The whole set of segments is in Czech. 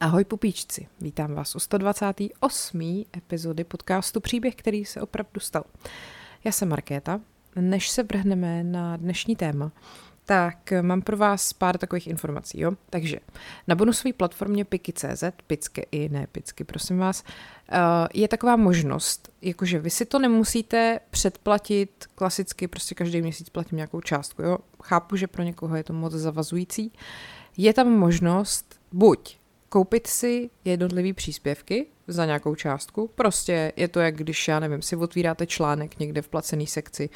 Ahoj pupíčci, vítám vás u 128. epizody podcastu Příběh, který se opravdu stal. Já jsem Markéta. Než se vrhneme na dnešní téma, tak mám pro vás pár takových informací. Jo? Takže na bonusové platformě Piky.cz, Picky i ne Picky, prosím vás, eh, je taková možnost, jakože vy si to nemusíte předplatit klasicky, prostě každý měsíc platím nějakou částku. Jo? Chápu, že pro někoho je to moc zavazující. Je tam možnost buď koupit si jednotlivý příspěvky za nějakou částku. Prostě je to, jak když, já nevím, si otvíráte článek někde v placený sekci,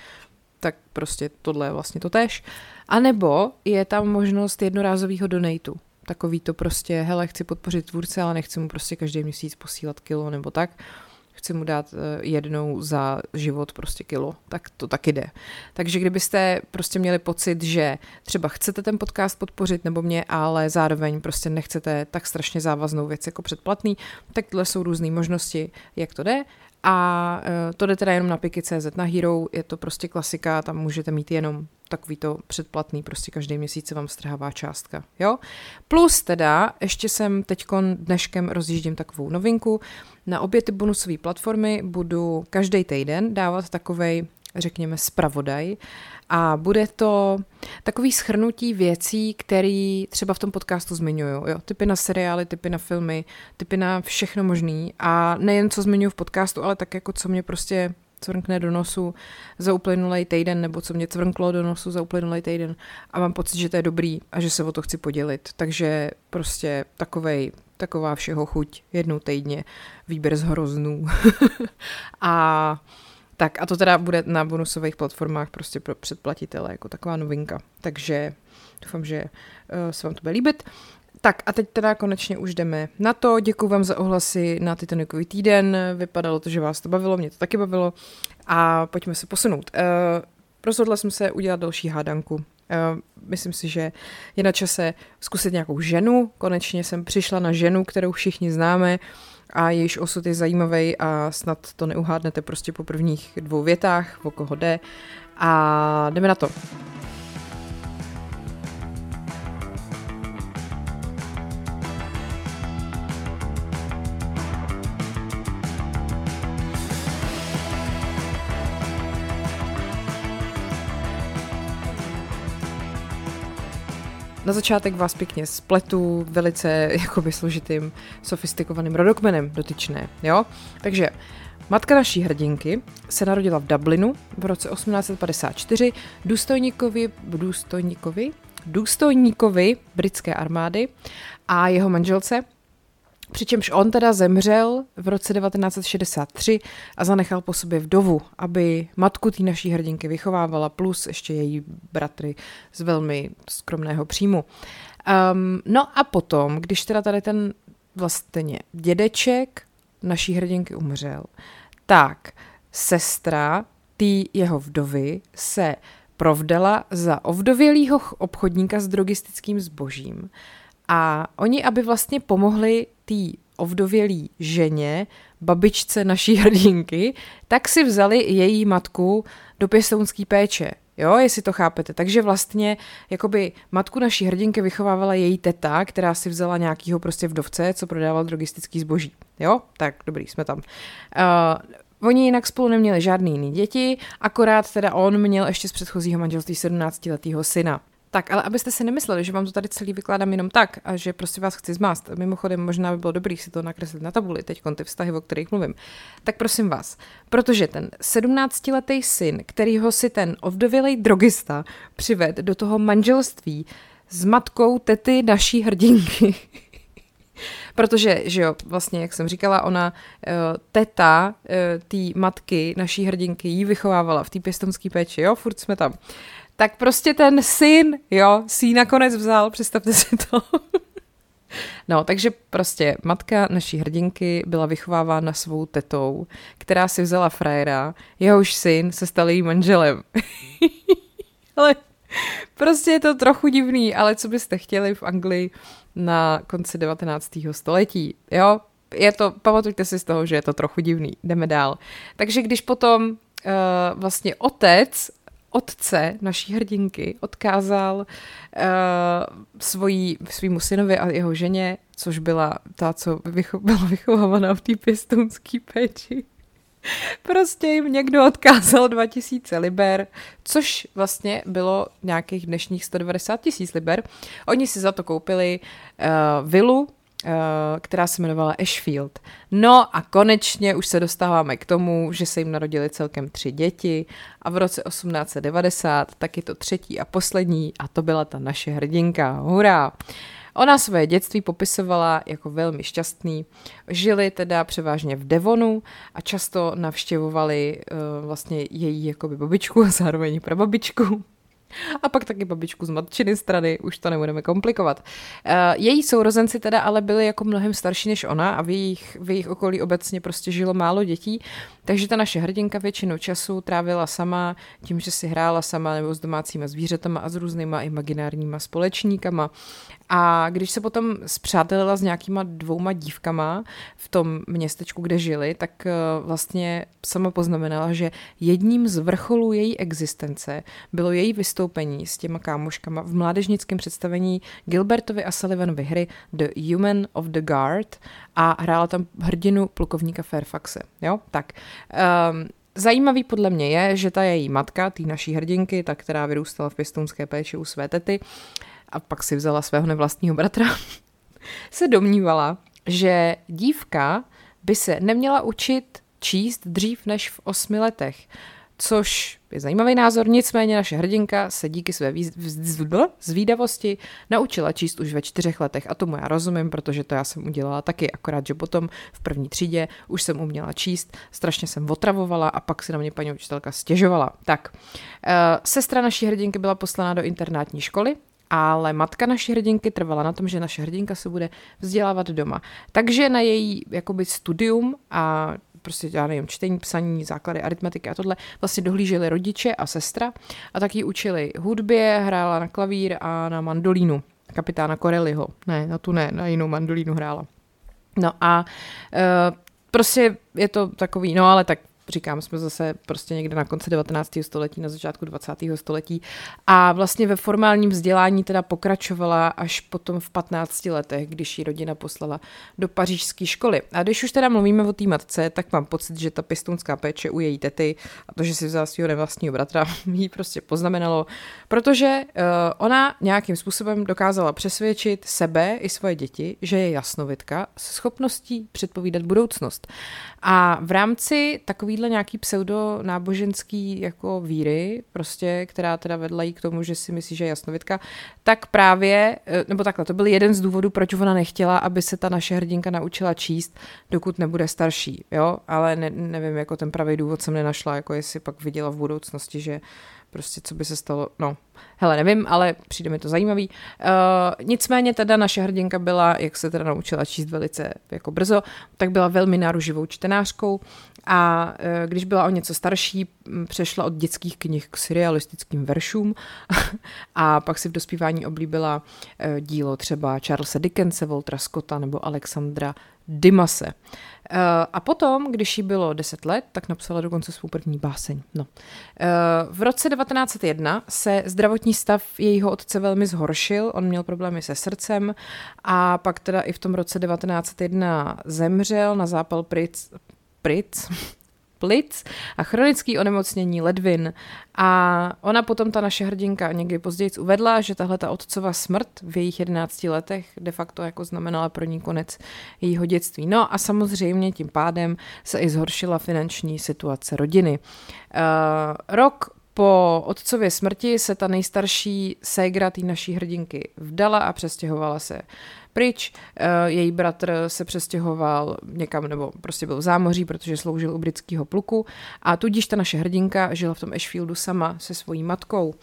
tak prostě tohle je vlastně to tež. A nebo je tam možnost jednorázového donatu. Takový to prostě, hele, chci podpořit tvůrce, ale nechci mu prostě každý měsíc posílat kilo nebo tak chci mu dát eh, jednou za život prostě kilo, tak to taky jde. Takže kdybyste prostě měli pocit, že třeba chcete ten podcast podpořit nebo mě, ale zároveň prostě nechcete tak strašně závaznou věc jako předplatný, tak tohle jsou různé možnosti, jak to jde a eh, to jde teda jenom na piky.cz na Hero, je to prostě klasika, tam můžete mít jenom takový to předplatný, prostě každý měsíc se vám strhává částka, jo. Plus teda, ještě jsem teď dneškem rozjíždím takovou novinku, na obě ty bonusové platformy budu každý týden dávat takovej řekněme, spravodaj a bude to takový schrnutí věcí, které třeba v tom podcastu zmiňuju. Jo? Typy na seriály, typy na filmy, typy na všechno možný a nejen co zmiňuji v podcastu, ale tak jako co mě prostě cvrkne do nosu za uplynulý týden, nebo co mě cvrklo do nosu za uplynulý týden a mám pocit, že to je dobrý a že se o to chci podělit. Takže prostě takovej, taková všeho chuť jednou týdně, výběr z hroznů. a tak a to teda bude na bonusových platformách prostě pro předplatitele jako taková novinka. Takže doufám, že uh, se vám to bude líbit. Tak a teď teda konečně už jdeme na to. Děkuji vám za ohlasy na Titanikový týden. Vypadalo to, že vás to bavilo, mě to taky bavilo. A pojďme se posunout. Uh, rozhodla jsem se udělat další hádanku. Uh, myslím si, že je na čase zkusit nějakou ženu. Konečně jsem přišla na ženu, kterou všichni známe a jejíž osud je zajímavý a snad to neuhádnete prostě po prvních dvou větách, o koho jde. A jdeme na to. Na začátek vás pěkně spletu velice jakoby složitým, sofistikovaným rodokmenem dotyčné, jo? Takže Matka naší hrdinky se narodila v Dublinu v roce 1854 důstojníkovi, důstojníkovi, důstojníkovi britské armády a jeho manželce Přičemž on teda zemřel v roce 1963 a zanechal po sobě vdovu, aby matku té naší hrdinky vychovávala, plus ještě její bratry z velmi skromného příjmu. Um, no a potom, když teda tady ten vlastně dědeček naší hrdinky umřel, tak sestra té jeho vdovy se provdala za ovdovělého obchodníka s drogistickým zbožím. A oni, aby vlastně pomohli té ovdovělý ženě, babičce naší hrdinky, tak si vzali její matku do pěstounské péče. Jo, jestli to chápete. Takže vlastně jakoby matku naší hrdinky vychovávala její teta, která si vzala nějakýho prostě vdovce, co prodával drogistický zboží. Jo, tak dobrý, jsme tam. Uh, Oni jinak spolu neměli žádný jiný děti, akorát teda on měl ještě z předchozího manželství 17-letého syna. Tak, ale abyste si nemysleli, že vám to tady celý vykládám jenom tak a že prostě vás chci zmást. Mimochodem, možná by bylo dobrý si to nakreslit na tabuli, teď ty vztahy, o kterých mluvím. Tak prosím vás, protože ten 17-letý syn, kterýho si ten ovdovělej drogista přived do toho manželství s matkou tety naší hrdinky, Protože, že jo, vlastně, jak jsem říkala, ona, uh, teta uh, té matky, naší hrdinky, jí vychovávala v té pěstonské péči, jo, furt jsme tam tak prostě ten syn, jo, si ji nakonec vzal, představte si to. No, takže prostě matka naší hrdinky byla vychovávána svou tetou, která si vzala frajera, jehož syn se stal jejím manželem. ale prostě je to trochu divný, ale co byste chtěli v Anglii na konci 19. století, jo? Je to, pamatujte si z toho, že je to trochu divný. Jdeme dál. Takže když potom uh, vlastně otec otce naší hrdinky odkázal uh, svojí, svýmu synovi a jeho ženě, což byla ta, co vycho- byla vychovávaná v té pěstounské péči. Prostě jim někdo odkázal 2000 liber, což vlastně bylo nějakých dnešních 190 tisíc liber. Oni si za to koupili uh, vilu která se jmenovala Ashfield. No a konečně už se dostáváme k tomu, že se jim narodili celkem tři děti a v roce 1890 taky to třetí a poslední a to byla ta naše hrdinka. Hurá! Ona své dětství popisovala jako velmi šťastný. Žili teda převážně v Devonu a často navštěvovali uh, vlastně její jakoby babičku a zároveň prababičku. A pak taky babičku z matčiny strany, už to nebudeme komplikovat. Eh, její sourozenci teda ale byli jako mnohem starší než ona a v jejich, v jejich okolí obecně prostě žilo málo dětí, takže ta naše hrdinka většinu času trávila sama tím, že si hrála sama nebo s domácíma zvířatama a s různýma imaginárníma společníkama. A když se potom zpřátelila s nějakýma dvouma dívkama v tom městečku, kde žili, tak eh, vlastně sama poznamenala, že jedním z vrcholů její existence bylo její vystoupení s těma kámoškama v mládežnickém představení Gilbertovi a Sullivanovy hry The Human of the Guard a hrála tam hrdinu plukovníka Fairfaxe. Jo, tak. Um, Zajímavý podle mě je, že ta její matka, tý naší hrdinky, ta, která vyrůstala v pěstounské péči u své tety, a pak si vzala svého nevlastního bratra, se domnívala, že dívka by se neměla učit číst dřív než v osmi letech, což je zajímavý názor, nicméně naše hrdinka se díky své zvídavosti naučila číst už ve čtyřech letech a tomu já rozumím, protože to já jsem udělala taky, akorát, že potom v první třídě už jsem uměla číst, strašně jsem otravovala a pak si na mě paní učitelka stěžovala. Tak, eh, sestra naší hrdinky byla poslaná do internátní školy, ale matka naší hrdinky trvala na tom, že naše hrdinka se bude vzdělávat doma. Takže na její jakoby studium a prostě já nevím, čtení, psaní, základy aritmetiky a tohle, vlastně dohlíželi rodiče a sestra a taky učili hudbě, hrála na klavír a na mandolínu kapitána Corelliho. Ne, na tu ne, na jinou mandolínu hrála. No a uh, prostě je to takový, no ale tak říkám, jsme zase prostě někde na konci 19. století, na začátku 20. století a vlastně ve formálním vzdělání teda pokračovala až potom v 15 letech, když ji rodina poslala do pařížské školy. A když už teda mluvíme o té matce, tak mám pocit, že ta pistonská péče u její tety a to, že si vzala svého nevlastního bratra, jí prostě poznamenalo, protože uh, ona nějakým způsobem dokázala přesvědčit sebe i svoje děti, že je jasnovitka s schopností předpovídat budoucnost. A v rámci takovýhle nějaký pseudo náboženský jako víry, prostě, která teda vedla jí k tomu, že si myslí, že je jasnovitka, tak právě, eh, nebo takhle, to byl jeden z důvodů, proč ona nechtěla, aby se ta naše hrdinka naučila číst, dokud nebude starší, jo, ale ne, nevím, jako ten pravý důvod jsem nenašla, jako jestli pak viděla v budoucnosti, že prostě co by se stalo, no, hele, nevím, ale přijde mi to zajímavý. Uh, nicméně teda naše hrdinka byla, jak se teda naučila číst velice jako brzo, tak byla velmi náruživou čtenářkou a uh, když byla o něco starší, přešla od dětských knih k surrealistickým veršům a pak si v dospívání oblíbila uh, dílo třeba Charlesa Dickense, Voltra Scotta nebo Alexandra Dimase. Uh, a potom, když jí bylo 10 let, tak napsala dokonce svou první báseň. No. V roce 1901 se zdravotní stav jejího otce velmi zhoršil, on měl problémy se srdcem a pak teda i v tom roce 1901 zemřel na zápal plic, plic plic a chronický onemocnění ledvin. A ona potom, ta naše hrdinka, někdy později uvedla, že tahle ta otcova smrt v jejich 11 letech de facto jako znamenala pro ní konec jejího dětství. No a samozřejmě tím pádem se i zhoršila finanční situace rodiny. Uh, rok po otcově smrti se ta nejstarší ségra té naší hrdinky vdala a přestěhovala se pryč. Eh, její bratr se přestěhoval někam, nebo prostě byl v zámoří, protože sloužil u britského pluku a tudíž ta naše hrdinka žila v tom Ashfieldu sama se svojí matkou.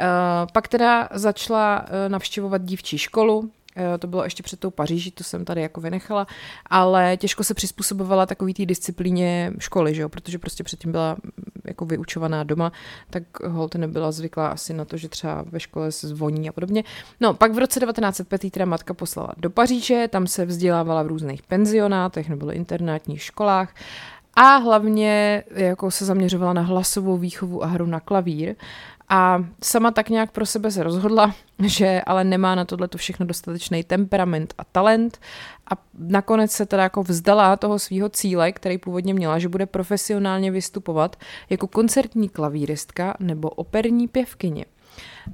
Eh, pak teda začala eh, navštěvovat dívčí školu, to bylo ještě před tou Paříží, to jsem tady jako vynechala, ale těžko se přizpůsobovala takový té disciplíně školy, že jo? protože prostě předtím byla jako vyučovaná doma, tak holt nebyla zvyklá asi na to, že třeba ve škole se zvoní a podobně. No, pak v roce 1905 teda matka poslala do Paříže, tam se vzdělávala v různých penzionátech nebo internátních školách a hlavně jako se zaměřovala na hlasovou výchovu a hru na klavír a sama tak nějak pro sebe se rozhodla, že ale nemá na tohle všechno dostatečný temperament a talent a nakonec se teda jako vzdala toho svého cíle, který původně měla, že bude profesionálně vystupovat jako koncertní klavíristka nebo operní pěvkyně.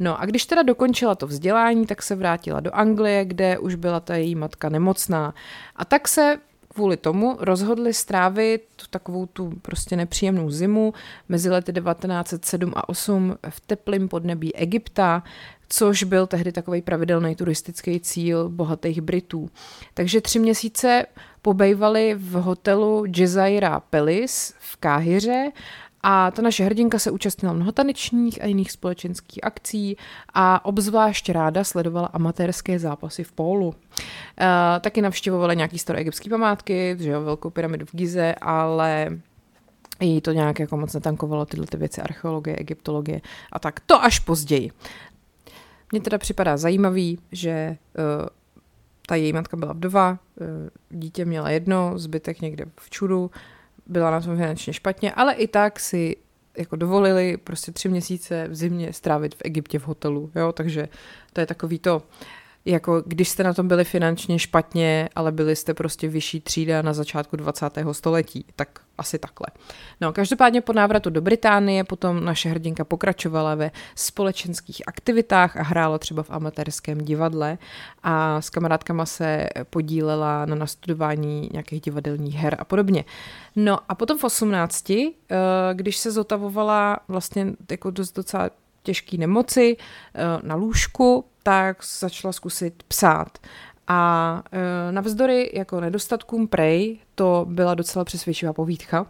No a když teda dokončila to vzdělání, tak se vrátila do Anglie, kde už byla ta její matka nemocná. A tak se kvůli tomu rozhodli strávit takovou tu prostě nepříjemnou zimu mezi lety 1907 a 8 v teplém podnebí Egypta, což byl tehdy takový pravidelný turistický cíl bohatých Britů. Takže tři měsíce pobejvali v hotelu Jazaira Palace v Káhyře a ta naše hrdinka se účastnila mnoho tanečních a jiných společenských akcí a obzvlášť ráda sledovala amatérské zápasy v pólu. Uh, taky navštěvovala nějaký egyptské památky, že jo, velkou pyramidu v Gize, ale jí to nějak jako moc netankovalo tyhle ty věci archeologie, egyptologie a tak. To až později. Mně teda připadá zajímavý, že uh, ta její matka byla vdova, uh, dítě měla jedno, zbytek někde v čudu, byla na tom finančně špatně, ale i tak si jako dovolili prostě tři měsíce v zimě strávit v Egyptě v hotelu, jo, takže to je takový to, jako když jste na tom byli finančně špatně, ale byli jste prostě vyšší třída na začátku 20. století, tak asi takhle. No, každopádně po návratu do Británie potom naše hrdinka pokračovala ve společenských aktivitách a hrála třeba v amatérském divadle a s kamarádkama se podílela na nastudování nějakých divadelních her a podobně. No a potom v 18, eh, když se zotavovala vlastně jako dost docela těžké nemoci eh, na lůžku, tak začala zkusit psát. A e, navzdory jako nedostatkům prej, to byla docela přesvědčivá povídka.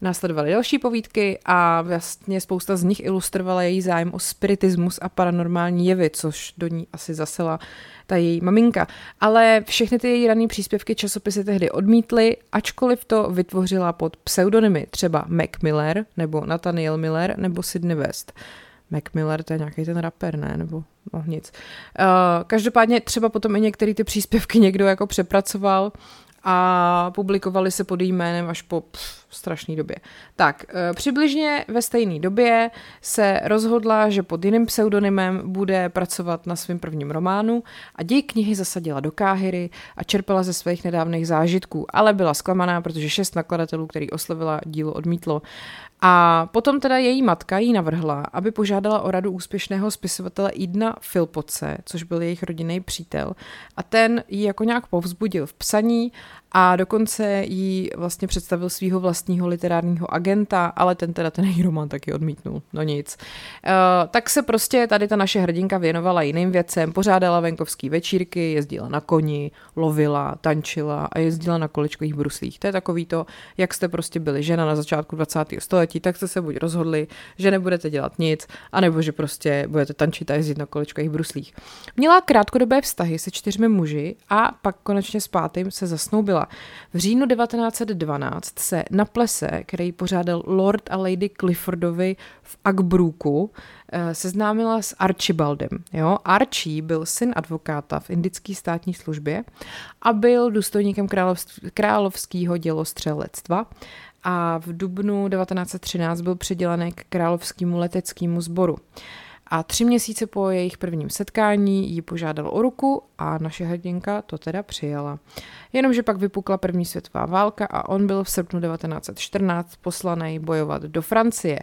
Následovaly další povídky a vlastně spousta z nich ilustrovala její zájem o spiritismus a paranormální jevy, což do ní asi zasela ta její maminka. Ale všechny ty její rané příspěvky časopisy tehdy odmítly, ačkoliv to vytvořila pod pseudonymy třeba Mac Miller, nebo Nathaniel Miller, nebo Sidney West. Mac Miller, to je nějaký ten rapper, ne? Nebo no nic. Uh, každopádně třeba potom i některé ty příspěvky někdo jako přepracoval a publikovali se pod jménem až po pff, strašné době. Tak, e, přibližně ve stejné době se rozhodla, že pod jiným pseudonymem bude pracovat na svém prvním románu a děj knihy zasadila do Káhyry a čerpala ze svých nedávných zážitků, ale byla zklamaná, protože šest nakladatelů, který oslovila dílo, odmítlo. A potom teda její matka jí navrhla, aby požádala o radu úspěšného spisovatele Idna Filpoce, což byl jejich rodinný přítel. A ten ji jako nějak povzbudil v psaní a dokonce jí vlastně představil svého vlastního literárního agenta, ale ten teda ten její román taky odmítnul. No nic. Uh, tak se prostě tady ta naše hrdinka věnovala jiným věcem, pořádala venkovský večírky, jezdila na koni, lovila, tančila a jezdila na kolečkových bruslích. To je takový to, jak jste prostě byli žena na začátku 20. století, tak jste se buď rozhodli, že nebudete dělat nic, anebo že prostě budete tančit a jezdit na kolečkových bruslích. Měla krátkodobé vztahy se čtyřmi muži a pak konečně s pátým se zasnoubila. V říjnu 1912 se na plese, který pořádal Lord a Lady Cliffordovi v Akbrooku, eh, seznámila s Archibaldem. Jo? Archie byl syn advokáta v indické státní službě a byl důstojníkem královského dělostřelectva a v dubnu 1913 byl přidělený k královskému leteckému sboru. A tři měsíce po jejich prvním setkání ji požádal o ruku a naše hrdinka to teda přijala. Jenomže pak vypukla první světová válka a on byl v srpnu 1914 poslaný bojovat do Francie.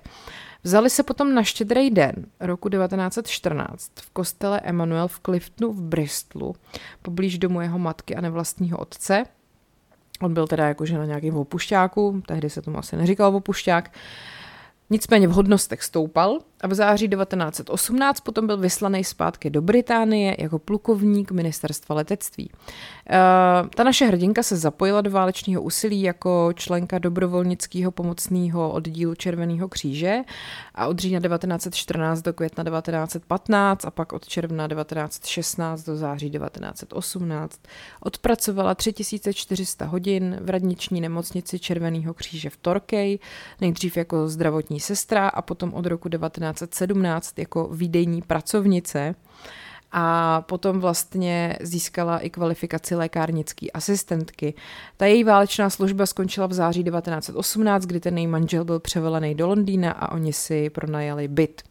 Vzali se potom na štědrý den roku 1914 v kostele Emanuel v Cliftonu v Bristolu, poblíž domu jeho matky a nevlastního otce. On byl teda jakože na nějakém opušťáku, tehdy se tomu asi neříkal opušťák. Nicméně v hodnostech stoupal a v září 1918 potom byl vyslaný zpátky do Británie jako plukovník ministerstva letectví. E, ta naše hrdinka se zapojila do válečného úsilí jako členka dobrovolnického pomocného oddílu Červeného kříže a od října 1914 do května 1915 a pak od června 1916 do září 1918 odpracovala 3400 hodin v radniční nemocnici Červeného kříže v Torkej, nejdřív jako zdravotní sestra a potom od roku 19 1917 jako výdejní pracovnice. a potom vlastně získala i kvalifikaci lékárnické asistentky. Ta její válečná služba skončila v září 1918, kdy ten její manžel byl převelený do Londýna a oni si pronajali byt.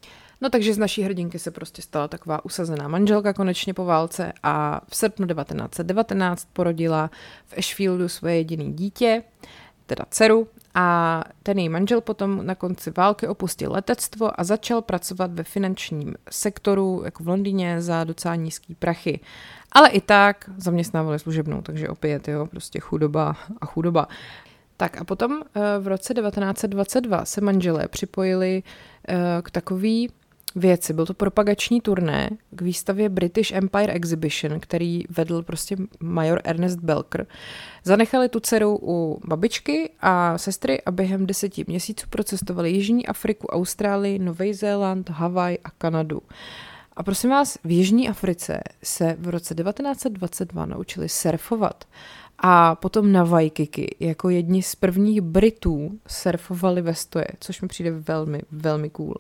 No takže z naší hrdinky se prostě stala taková usazená manželka konečně po válce a v srpnu 1919 porodila v Ashfieldu svoje jediné dítě, teda dceru, a ten její manžel potom na konci války opustil letectvo a začal pracovat ve finančním sektoru, jako v Londýně, za docela nízký prachy. Ale i tak zaměstnávali služebnou, takže opět, jo, prostě chudoba a chudoba. Tak a potom eh, v roce 1922 se manželé připojili eh, k takový věci. Byl to propagační turné k výstavě British Empire Exhibition, který vedl prostě major Ernest Belker. Zanechali tu dceru u babičky a sestry a během deseti měsíců procestovali Jižní Afriku, Austrálii, Nový Zéland, Havaj a Kanadu. A prosím vás, v Jižní Africe se v roce 1922 naučili surfovat a potom na Waikiki. Jako jedni z prvních Britů surfovali ve stoje, což mi přijde velmi, velmi cool.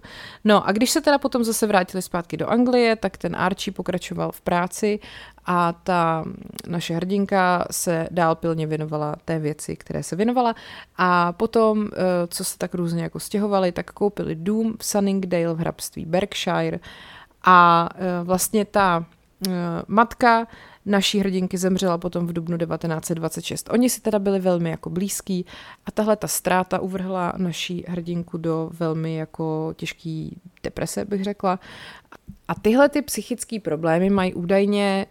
No a když se teda potom zase vrátili zpátky do Anglie, tak ten Archie pokračoval v práci a ta naše hrdinka se dál pilně věnovala té věci, které se věnovala. A potom, eh, co se tak různě jako stěhovali, tak koupili dům v Sunningdale v hrabství Berkshire. A eh, vlastně ta eh, matka naší hrdinky zemřela potom v dubnu 1926. Oni si teda byli velmi jako blízký a tahle ta ztráta uvrhla naší hrdinku do velmi jako těžký deprese, bych řekla. A tyhle ty psychické problémy mají údajně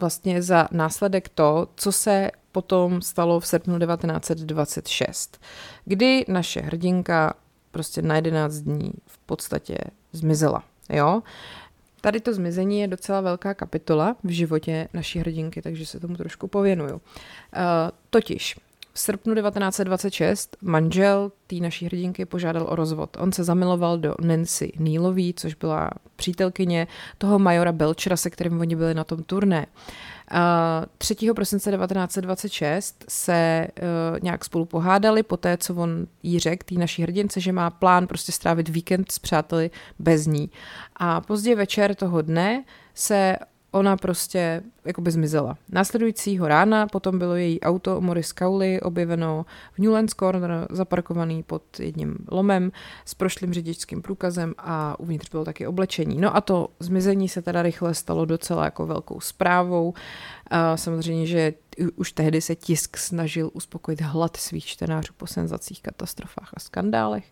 vlastně za následek to, co se potom stalo v srpnu 1926, kdy naše hrdinka prostě na 11 dní v podstatě zmizela. Jo? Tady to zmizení je docela velká kapitola v životě naší hrdinky, takže se tomu trošku pověnuju. Uh, totiž v srpnu 1926 manžel té naší hrdinky požádal o rozvod. On se zamiloval do Nancy Nealový, což byla přítelkyně toho majora Belchera, se kterým oni byli na tom turné. 3. prosince 1926 se uh, nějak spolu pohádali, po té, co on jí řekl, tý naší hrdince, že má plán prostě strávit víkend s přáteli bez ní. A později večer toho dne se ona prostě jakoby zmizela. Následujícího rána potom bylo její auto Morris Cowley objeveno v Newlands Corner, zaparkovaný pod jedním lomem s prošlým řidičským průkazem a uvnitř bylo taky oblečení. No a to zmizení se teda rychle stalo docela jako velkou zprávou. A samozřejmě, že už tehdy se tisk snažil uspokojit hlad svých čtenářů po senzacích, katastrofách a skandálech.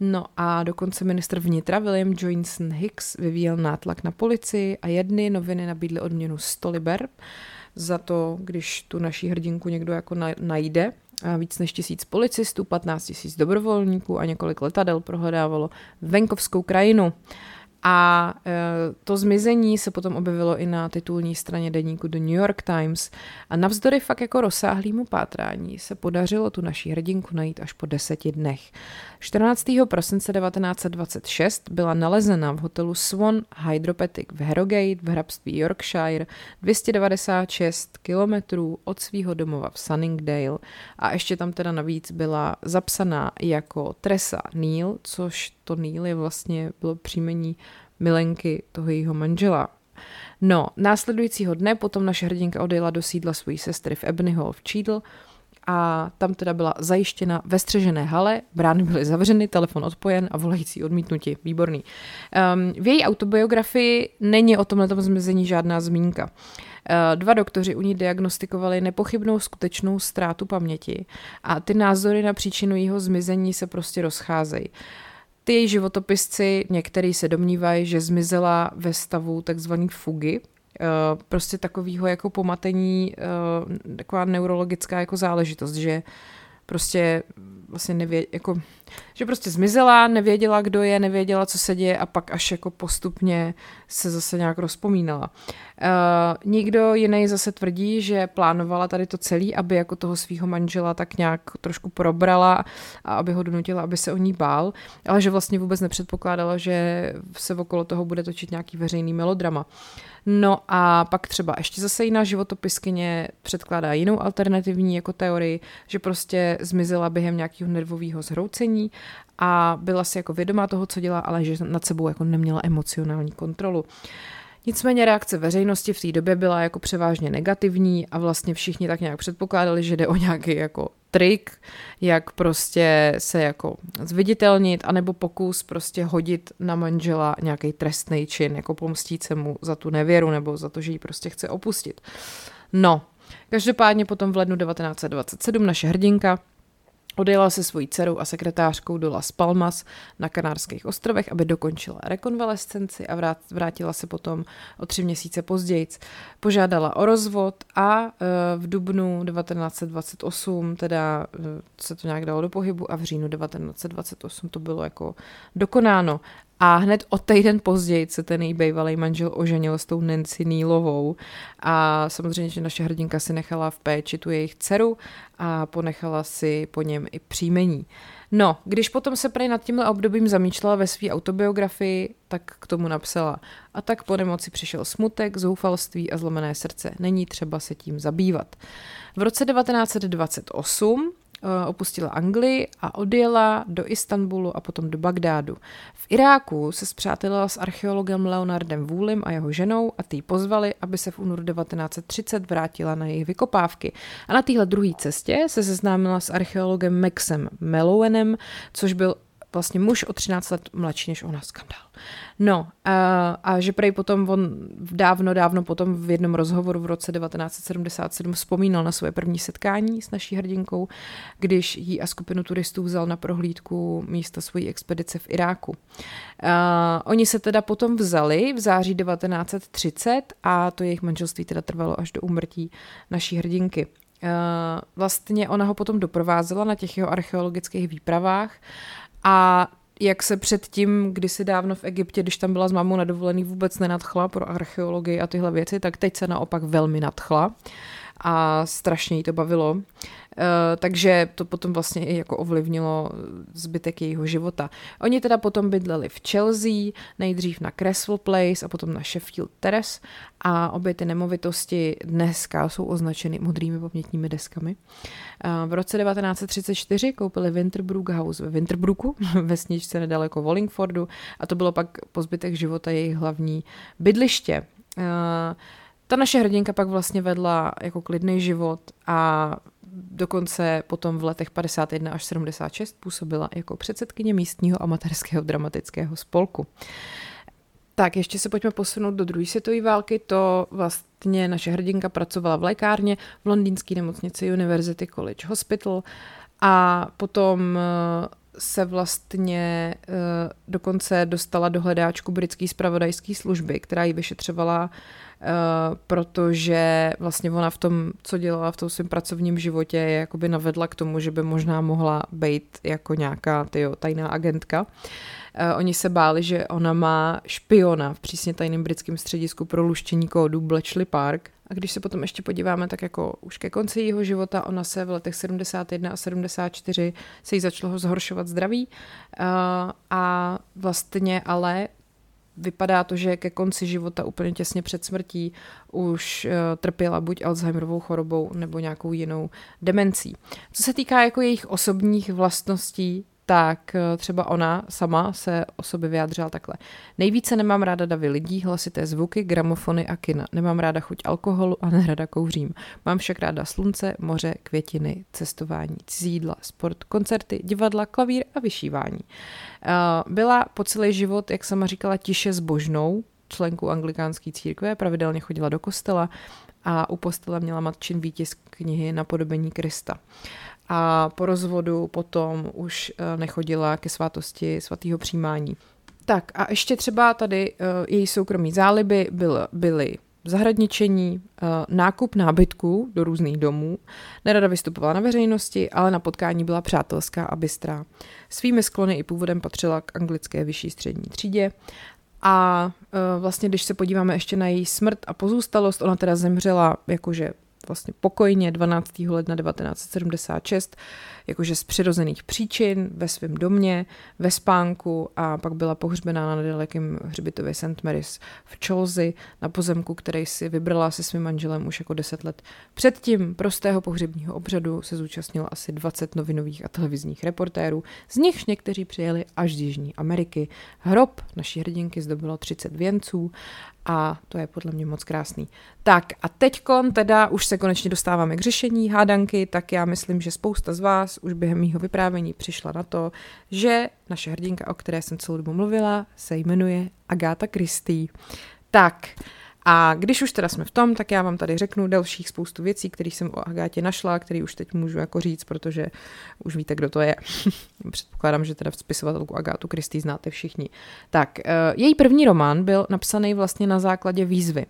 No a dokonce ministr vnitra William Johnson Hicks vyvíjel nátlak na policii a jedny noviny nabídly odměnu 100 liber za to, když tu naší hrdinku někdo jako najde. A víc než tisíc policistů, 15 tisíc dobrovolníků a několik letadel prohledávalo venkovskou krajinu. A e, to zmizení se potom objevilo i na titulní straně deníku The New York Times a navzdory fakt jako rozsáhlýmu pátrání se podařilo tu naší hrdinku najít až po deseti dnech. 14. prosince 1926 byla nalezena v hotelu Swan Hydropathic v Harrogate v hrabství Yorkshire 296 kilometrů od svého domova v Sunningdale a ještě tam teda navíc byla zapsaná jako Tresa Neil, což to Neil je vlastně bylo příjmení milenky toho jejího manžela. No, následujícího dne potom naše hrdinka odjela do sídla své sestry v Ebony Hall v Cheadle a tam teda byla zajištěna ve střežené hale, brány byly zavřeny, telefon odpojen a volající odmítnutí. Výborný. Um, v její autobiografii není o tomhle zmizení žádná zmínka. Uh, dva doktoři u ní diagnostikovali nepochybnou skutečnou ztrátu paměti a ty názory na příčinu jeho zmizení se prostě rozcházejí. Ty její životopisci, některý se domnívají, že zmizela ve stavu takzvaný fugy, Eh, prostě takového jako pomatení, eh, taková neurologická jako záležitost, že prostě vlastně nevě, jako, že prostě zmizela, nevěděla, kdo je, nevěděla, co se děje a pak až jako postupně se zase nějak rozpomínala. Uh, někdo jiný zase tvrdí, že plánovala tady to celý, aby jako toho svého manžela tak nějak trošku probrala a aby ho donutila, aby se o ní bál, ale že vlastně vůbec nepředpokládala, že se okolo toho bude točit nějaký veřejný melodrama. No a pak třeba ještě zase jiná životopiskyně předkládá jinou alternativní jako teorii, že prostě zmizela během nějakého nervového zhroucení a byla si jako vědomá toho, co dělá, ale že nad sebou jako neměla emocionální kontrolu. Nicméně reakce veřejnosti v té době byla jako převážně negativní a vlastně všichni tak nějak předpokládali, že jde o nějaký jako trik, jak prostě se jako zviditelnit, anebo pokus prostě hodit na manžela nějaký trestný čin, jako pomstít se mu za tu nevěru nebo za to, že ji prostě chce opustit. No, každopádně potom v lednu 1927 naše hrdinka Odjela se svojí dcerou a sekretářkou do Las Palmas na Kanárských ostrovech, aby dokončila rekonvalescenci a vrátila se potom o tři měsíce později. Požádala o rozvod a e, v dubnu 1928 teda e, se to nějak dalo do pohybu a v říjnu 1928 to bylo jako dokonáno. A hned o týden později se ten její bývalý manžel oženil s tou Nancy Nealovou a samozřejmě, že naše hrdinka si nechala v péči tu jejich dceru a ponechala si po něm i příjmení. No, když potom se prej nad tímhle obdobím zamýšlela ve své autobiografii, tak k tomu napsala. A tak po nemoci přišel smutek, zoufalství a zlomené srdce. Není třeba se tím zabývat. V roce 1928 Eh, opustila Anglii a odjela do Istanbulu a potom do Bagdádu. V Iráku se zpřátelila s archeologem Leonardem Woolim a jeho ženou a ty pozvali, aby se v únoru 1930 vrátila na jejich vykopávky. A na téhle druhé cestě se seznámila s archeologem Maxem Melowenem, což byl vlastně muž o 13 let mladší než ona, skandál. No a, a že prej potom on dávno, dávno potom v jednom rozhovoru v roce 1977 vzpomínal na svoje první setkání s naší hrdinkou, když jí a skupinu turistů vzal na prohlídku místa svojí expedice v Iráku. Uh, oni se teda potom vzali v září 1930 a to jejich manželství teda trvalo až do úmrtí naší hrdinky. Vlastně ona ho potom doprovázela na těch jeho archeologických výpravách a jak se předtím, kdysi dávno v Egyptě, když tam byla s mámou na dovolený, vůbec nenadchla pro archeologii a tyhle věci, tak teď se naopak velmi nadchla a strašně jí to bavilo. Eh, takže to potom vlastně i jako ovlivnilo zbytek jejího života. Oni teda potom bydleli v Chelsea, nejdřív na Cresswell Place a potom na Sheffield Terrace a obě ty nemovitosti dneska jsou označeny modrými pamětními deskami. Eh, v roce 1934 koupili Winterbrook House ve Winterbrooku, vesničce nedaleko Wallingfordu a to bylo pak po zbytek života jejich hlavní bydliště. Uh, ta naše hrdinka pak vlastně vedla jako klidný život a dokonce potom v letech 51 až 76 působila jako předsedkyně místního amatérského dramatického spolku. Tak, ještě se pojďme posunout do druhé světové války. To vlastně naše hrdinka pracovala v lékárně v londýnské nemocnici University College Hospital a potom eh, se vlastně eh, dokonce dostala do hledáčku britské spravodajské služby, která ji vyšetřovala protože vlastně ona v tom, co dělala v tom svém pracovním životě, je jakoby navedla k tomu, že by možná mohla být jako nějaká tyjo, tajná agentka. Uh, oni se báli, že ona má špiona v přísně tajném britském středisku pro luštění kódu Bletchley Park. A když se potom ještě podíváme, tak jako už ke konci jeho života, ona se v letech 71 a 74 se jí začalo zhoršovat zdraví uh, a vlastně ale vypadá to, že ke konci života úplně těsně před smrtí už uh, trpěla buď Alzheimerovou chorobou nebo nějakou jinou demencí. Co se týká jako jejich osobních vlastností, tak eh, třeba ona sama se o sobě vyjádřila takhle. Nejvíce nemám ráda davy lidí, hlasité zvuky, gramofony a kina. Nemám ráda chuť alkoholu a nerada kouřím. Mám však ráda slunce, moře, květiny, cestování, cizí jídla, sport, koncerty, divadla, klavír a vyšívání. Eh, byla po celý život, jak sama říkala, tiše zbožnou, členkou anglikánské církve, pravidelně chodila do kostela a u postele měla matčin výtisk knihy na podobení Krista a po rozvodu potom už eh, nechodila ke svátosti svatého přijímání. Tak a ještě třeba tady uh, její soukromí záliby byl, byly zahradničení, uh, nákup nábytků do různých domů. Nerada vystupovala na veřejnosti, ale na potkání byla přátelská a bystrá. Svými sklony i původem patřila k anglické vyšší střední třídě a vlastně, když se podíváme ještě na její smrt a pozůstalost, ona teda zemřela jakože vlastně pokojně 12. ledna 1976, jakože z přirozených příčin ve svém domě, ve spánku a pak byla pohřbená na nedalekém hřbitově St. Mary's v Chelsea na pozemku, který si vybrala se svým manželem už jako 10 let. Předtím prostého pohřebního obřadu se zúčastnilo asi 20 novinových a televizních reportérů, z nichž někteří přijeli až z Jižní Ameriky. Hrob naší hrdinky zdobilo 30 věnců a to je podle mě moc krásný. Tak a teďkon teda už se konečně dostáváme k řešení hádanky, tak já myslím, že spousta z vás už během mýho vyprávění přišla na to, že naše hrdinka, o které jsem celou dobu mluvila, se jmenuje Agáta Christie. Tak, a když už teda jsme v tom, tak já vám tady řeknu dalších spoustu věcí, které jsem o Agátě našla, které už teď můžu jako říct, protože už víte, kdo to je. Předpokládám, že teda spisovatelku Agátu Kristý znáte všichni. Tak, eh, její první román byl napsaný vlastně na základě výzvy.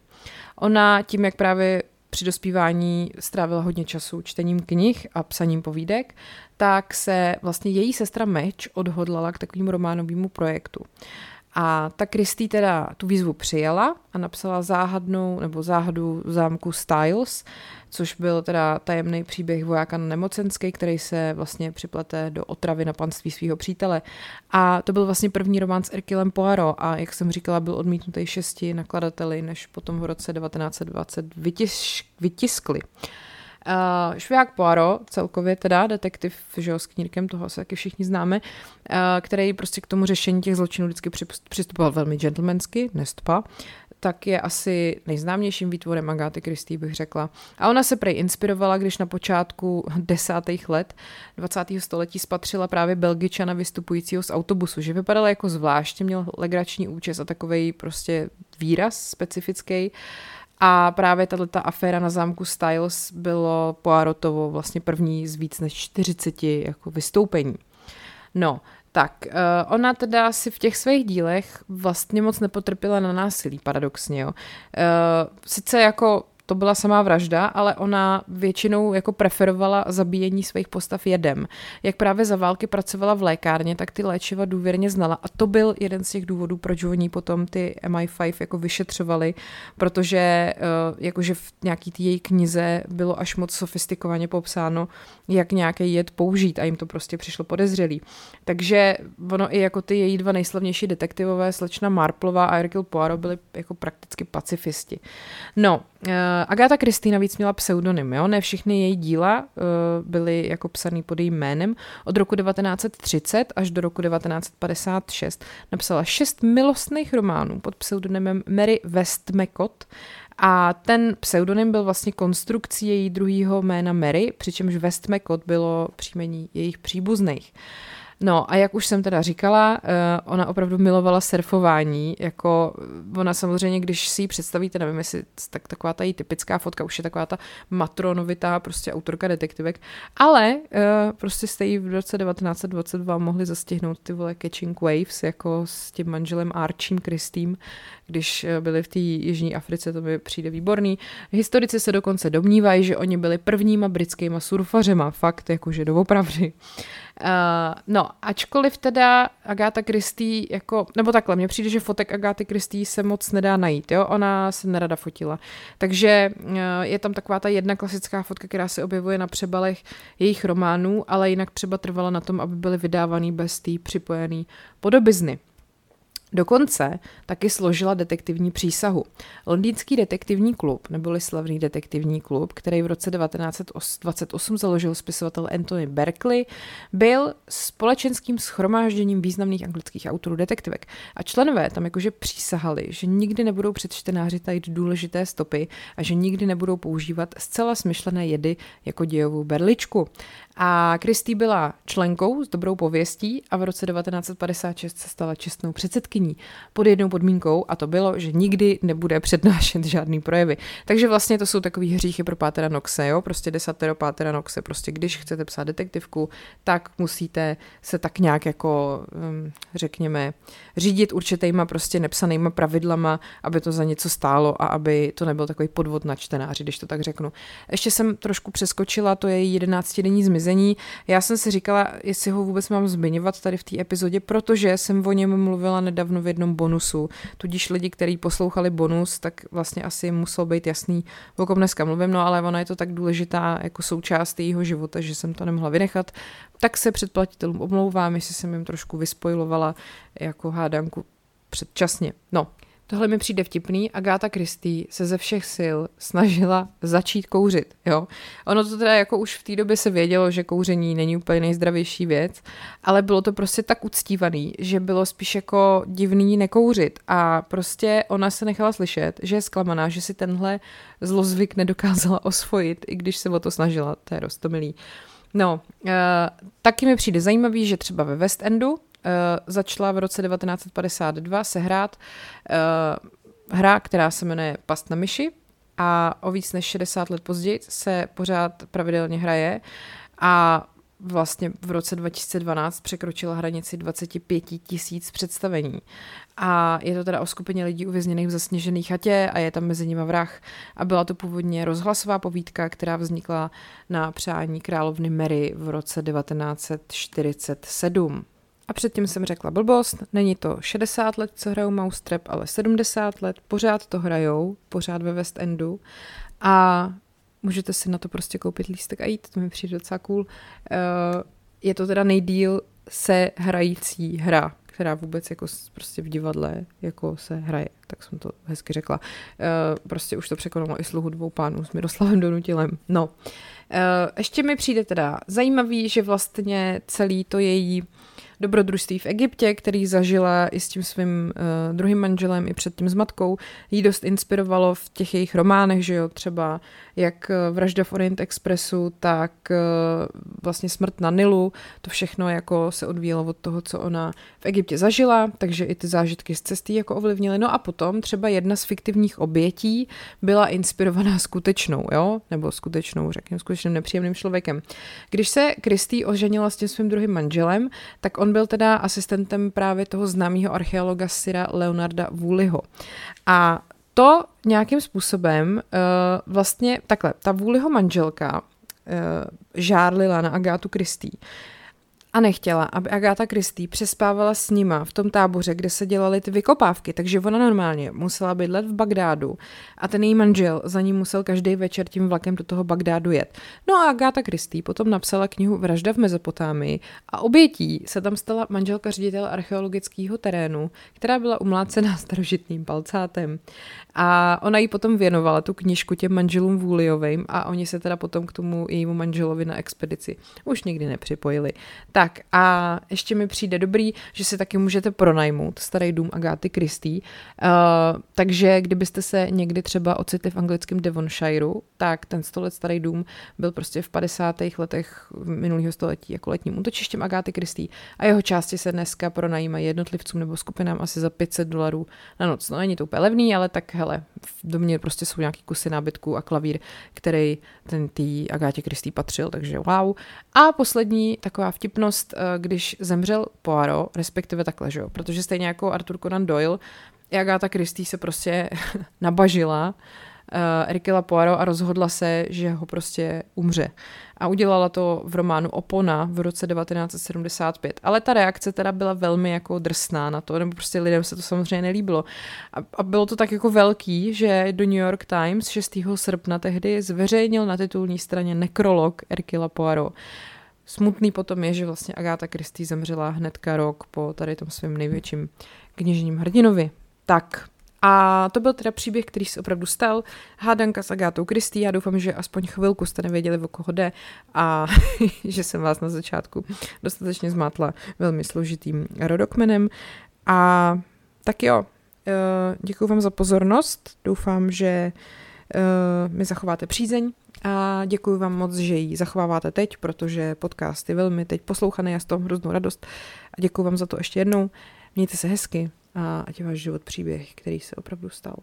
Ona tím, jak právě při dospívání strávila hodně času čtením knih a psaním povídek, tak se vlastně její sestra Meč odhodlala k takovému románovému projektu. A ta Kristý teda tu výzvu přijala a napsala záhadnou nebo záhadu zámku Styles, což byl teda tajemný příběh vojáka na nemocenské, který se vlastně připlete do otravy na panství svého přítele. A to byl vlastně první román s Erkilem Poirot a jak jsem říkala, byl odmítnutý šesti nakladateli, než potom v roce 1920 vytisk, vytiskli. Uh, Šviák Poirot, celkově teda detektiv, že jo, s knírkem, toho se taky všichni známe, uh, který prostě k tomu řešení těch zločinů vždycky přistupoval velmi gentlemansky, nestpa, tak je asi nejznámějším výtvorem Agáty Christie, bych řekla. A ona se prej inspirovala, když na počátku desátých let 20. století spatřila právě Belgičana vystupujícího z autobusu, že vypadala jako zvláště, měl legrační účes a takový prostě výraz specifický. A právě tato aféra na zámku Styles bylo Poirotovo vlastně první z víc než 40 jako vystoupení. No, tak, uh, ona teda si v těch svých dílech vlastně moc nepotrpěla na násilí, paradoxně, jo. Uh, sice jako to byla samá vražda, ale ona většinou jako preferovala zabíjení svých postav jedem. Jak právě za války pracovala v lékárně, tak ty léčiva důvěrně znala a to byl jeden z těch důvodů, proč oni potom ty MI5 jako vyšetřovali, protože eh, jakože v nějaký té její knize bylo až moc sofistikovaně popsáno, jak nějaký jed použít a jim to prostě přišlo podezřelý. Takže ono i jako ty její dva nejslavnější detektivové, slečna Marplová a Hercule Poirot byli jako prakticky pacifisti. No, Uh, Agáta Christie navíc měla pseudonym, jo? ne všechny její díla uh, byly jako psaný pod jejím jménem. Od roku 1930 až do roku 1956 napsala šest milostných románů pod pseudonymem Mary Westmacott a ten pseudonym byl vlastně konstrukcí její druhého jména Mary, přičemž Westmacott bylo příjmení jejich příbuzných. Uh, No a jak už jsem teda říkala, eh, ona opravdu milovala surfování, jako ona samozřejmě, když si ji představíte, nevím jestli tak taková ta její typická fotka, už je taková ta matronovitá prostě autorka detektivek, ale eh, prostě jste ji v roce 1922 mohli zastihnout ty vole Catching Waves, jako s tím manželem Archiem Kristým, když eh, byli v té Jižní Africe, to mi přijde výborný. Historici se dokonce domnívají, že oni byli prvníma britskýma surfařema, fakt jakože doopravdy. No, ačkoliv teda Agáta Christie, jako, nebo takhle, mně přijde, že fotek Agáty Christie se moc nedá najít, jo, ona se nerada fotila. Takže uh, je tam taková ta jedna klasická fotka, která se objevuje na přebalech jejich románů, ale jinak třeba trvala na tom, aby byly vydávaný bez té připojený podobizny. Dokonce taky složila detektivní přísahu. Londýnský detektivní klub, neboli slavný detektivní klub, který v roce 1928 založil spisovatel Anthony Berkeley, byl společenským schromážděním významných anglických autorů detektivek. A členové tam jakože přísahali, že nikdy nebudou před čtenáři tajit důležité stopy a že nikdy nebudou používat zcela smyšlené jedy jako dějovou berličku. A Kristý byla členkou s dobrou pověstí a v roce 1956 se stala čestnou předsedkyní pod jednou podmínkou a to bylo, že nikdy nebude přednášet žádný projevy. Takže vlastně to jsou takový hříchy pro Pátera Noxe, jo? prostě desatero Pátera Noxe, prostě když chcete psát detektivku, tak musíte se tak nějak jako, um, řekněme, řídit určitýma prostě nepsanýma pravidlama, aby to za něco stálo a aby to nebyl takový podvod na čtenáři, když to tak řeknu. Ještě jsem trošku přeskočila, to je jedenáctidenní zmizení vězení. Já jsem si říkala, jestli ho vůbec mám zmiňovat tady v té epizodě, protože jsem o něm mluvila nedávno v jednom bonusu. Tudíž lidi, kteří poslouchali bonus, tak vlastně asi muselo být jasný, o kom dneska mluvím, no ale ona je to tak důležitá jako součást jejího života, že jsem to nemohla vynechat. Tak se předplatitelům omlouvám, jestli jsem jim trošku vyspojilovala jako hádanku předčasně. No, Tohle mi přijde vtipný. Agáta Christie se ze všech sil snažila začít kouřit. Jo? Ono to teda jako už v té době se vědělo, že kouření není úplně nejzdravější věc, ale bylo to prostě tak uctívaný, že bylo spíš jako divný nekouřit. A prostě ona se nechala slyšet, že je zklamaná, že si tenhle zlozvyk nedokázala osvojit, i když se o to snažila. To je rostomilý. No, uh, taky mi přijde zajímavý, že třeba ve West Endu začala v roce 1952 sehrát uh, hra, která se jmenuje Past na myši a o víc než 60 let později se pořád pravidelně hraje a vlastně v roce 2012 překročila hranici 25 tisíc představení. A je to teda o skupině lidí uvězněných v zasněžené chatě a je tam mezi nimi vrah. A byla to původně rozhlasová povídka, která vznikla na přání královny Mary v roce 1947. A předtím jsem řekla blbost, není to 60 let, co hrajou Mousetrap, ale 70 let, pořád to hrajou, pořád ve West Endu a můžete si na to prostě koupit lístek a jít, to mi přijde docela cool. Uh, je to teda nejdíl se hrající hra, která vůbec jako prostě v divadle jako se hraje, tak jsem to hezky řekla. Uh, prostě už to překonalo i sluhu dvou pánů s Miroslavem Donutilem. No, uh, ještě mi přijde teda zajímavý, že vlastně celý to její dobrodružství v Egyptě, který zažila i s tím svým uh, druhým manželem, i před tím s matkou, jí dost inspirovalo v těch jejich románech, že jo, třeba jak eh, Vražda v Orient Expressu, tak uh, vlastně Smrt na Nilu, to všechno jako se odvíjelo od toho, co ona v Egyptě zažila, takže i ty zážitky z cesty jako ovlivnily. No a potom třeba jedna z fiktivních obětí byla inspirovaná skutečnou, jo, nebo skutečnou, řekněme, skutečným nepříjemným člověkem. Když se Kristý oženila s tím svým druhým manželem, tak on byl teda asistentem právě toho známého archeologa Syra Leonarda Woolleyho. A to nějakým způsobem uh, vlastně takhle, ta Woolleyho manželka uh, žárlila na Agátu Kristý a nechtěla, aby Agáta Kristý přespávala s nima v tom táboře, kde se dělaly ty vykopávky, takže ona normálně musela bydlet v Bagdádu a ten její manžel za ní musel každý večer tím vlakem do toho Bagdádu jet. No a Agáta Kristý potom napsala knihu Vražda v Mezopotámii a obětí se tam stala manželka ředitele archeologického terénu, která byla umlácena starožitným palcátem. A ona jí potom věnovala tu knižku těm manželům Vůliovým a oni se teda potom k tomu jejímu manželovi na expedici už nikdy nepřipojili. Tak a ještě mi přijde dobrý, že si taky můžete pronajmout starý dům Agáty Christie. Uh, takže kdybyste se někdy třeba ocitli v anglickém Devonshireu, tak ten 100 let starý dům byl prostě v 50. letech minulého století jako letním útočištěm Agáty Christie a jeho části se dneska pronajímají jednotlivcům nebo skupinám asi za 500 dolarů na noc. No není to úplně levný, ale tak hele, v domě prostě jsou nějaký kusy nábytku a klavír, který ten tý Agátě Kristý patřil, takže wow. A poslední taková vtipnost, eh, když zemřel Poirot, respektive takhle, že jo, protože stejně jako Arthur Conan Doyle, i Agáta Kristý se prostě nabažila uh, Erikila Poirot a rozhodla se, že ho prostě umře a udělala to v románu Opona v roce 1975. Ale ta reakce teda byla velmi jako drsná na to, nebo prostě lidem se to samozřejmě nelíbilo. A, a bylo to tak jako velký, že do New York Times 6. srpna tehdy zveřejnil na titulní straně nekrolog Erkila Poirot. Smutný potom je, že vlastně Agáta Christie zemřela hnedka rok po tady tom svém největším knižním hrdinovi. Tak, a to byl teda příběh, který se opravdu stal. Hádanka s Agátou Kristý. Já doufám, že aspoň chvilku jste nevěděli, o koho jde a že jsem vás na začátku dostatečně zmátla velmi složitým rodokmenem. A tak jo, eh, děkuji vám za pozornost. Doufám, že eh, mi zachováte přízeň a děkuji vám moc, že ji zachováváte teď, protože podcast je velmi teď poslouchaný, já z toho hroznou radost a děkuji vám za to ještě jednou. Mějte se hezky a ať je váš život příběh, který se opravdu stal.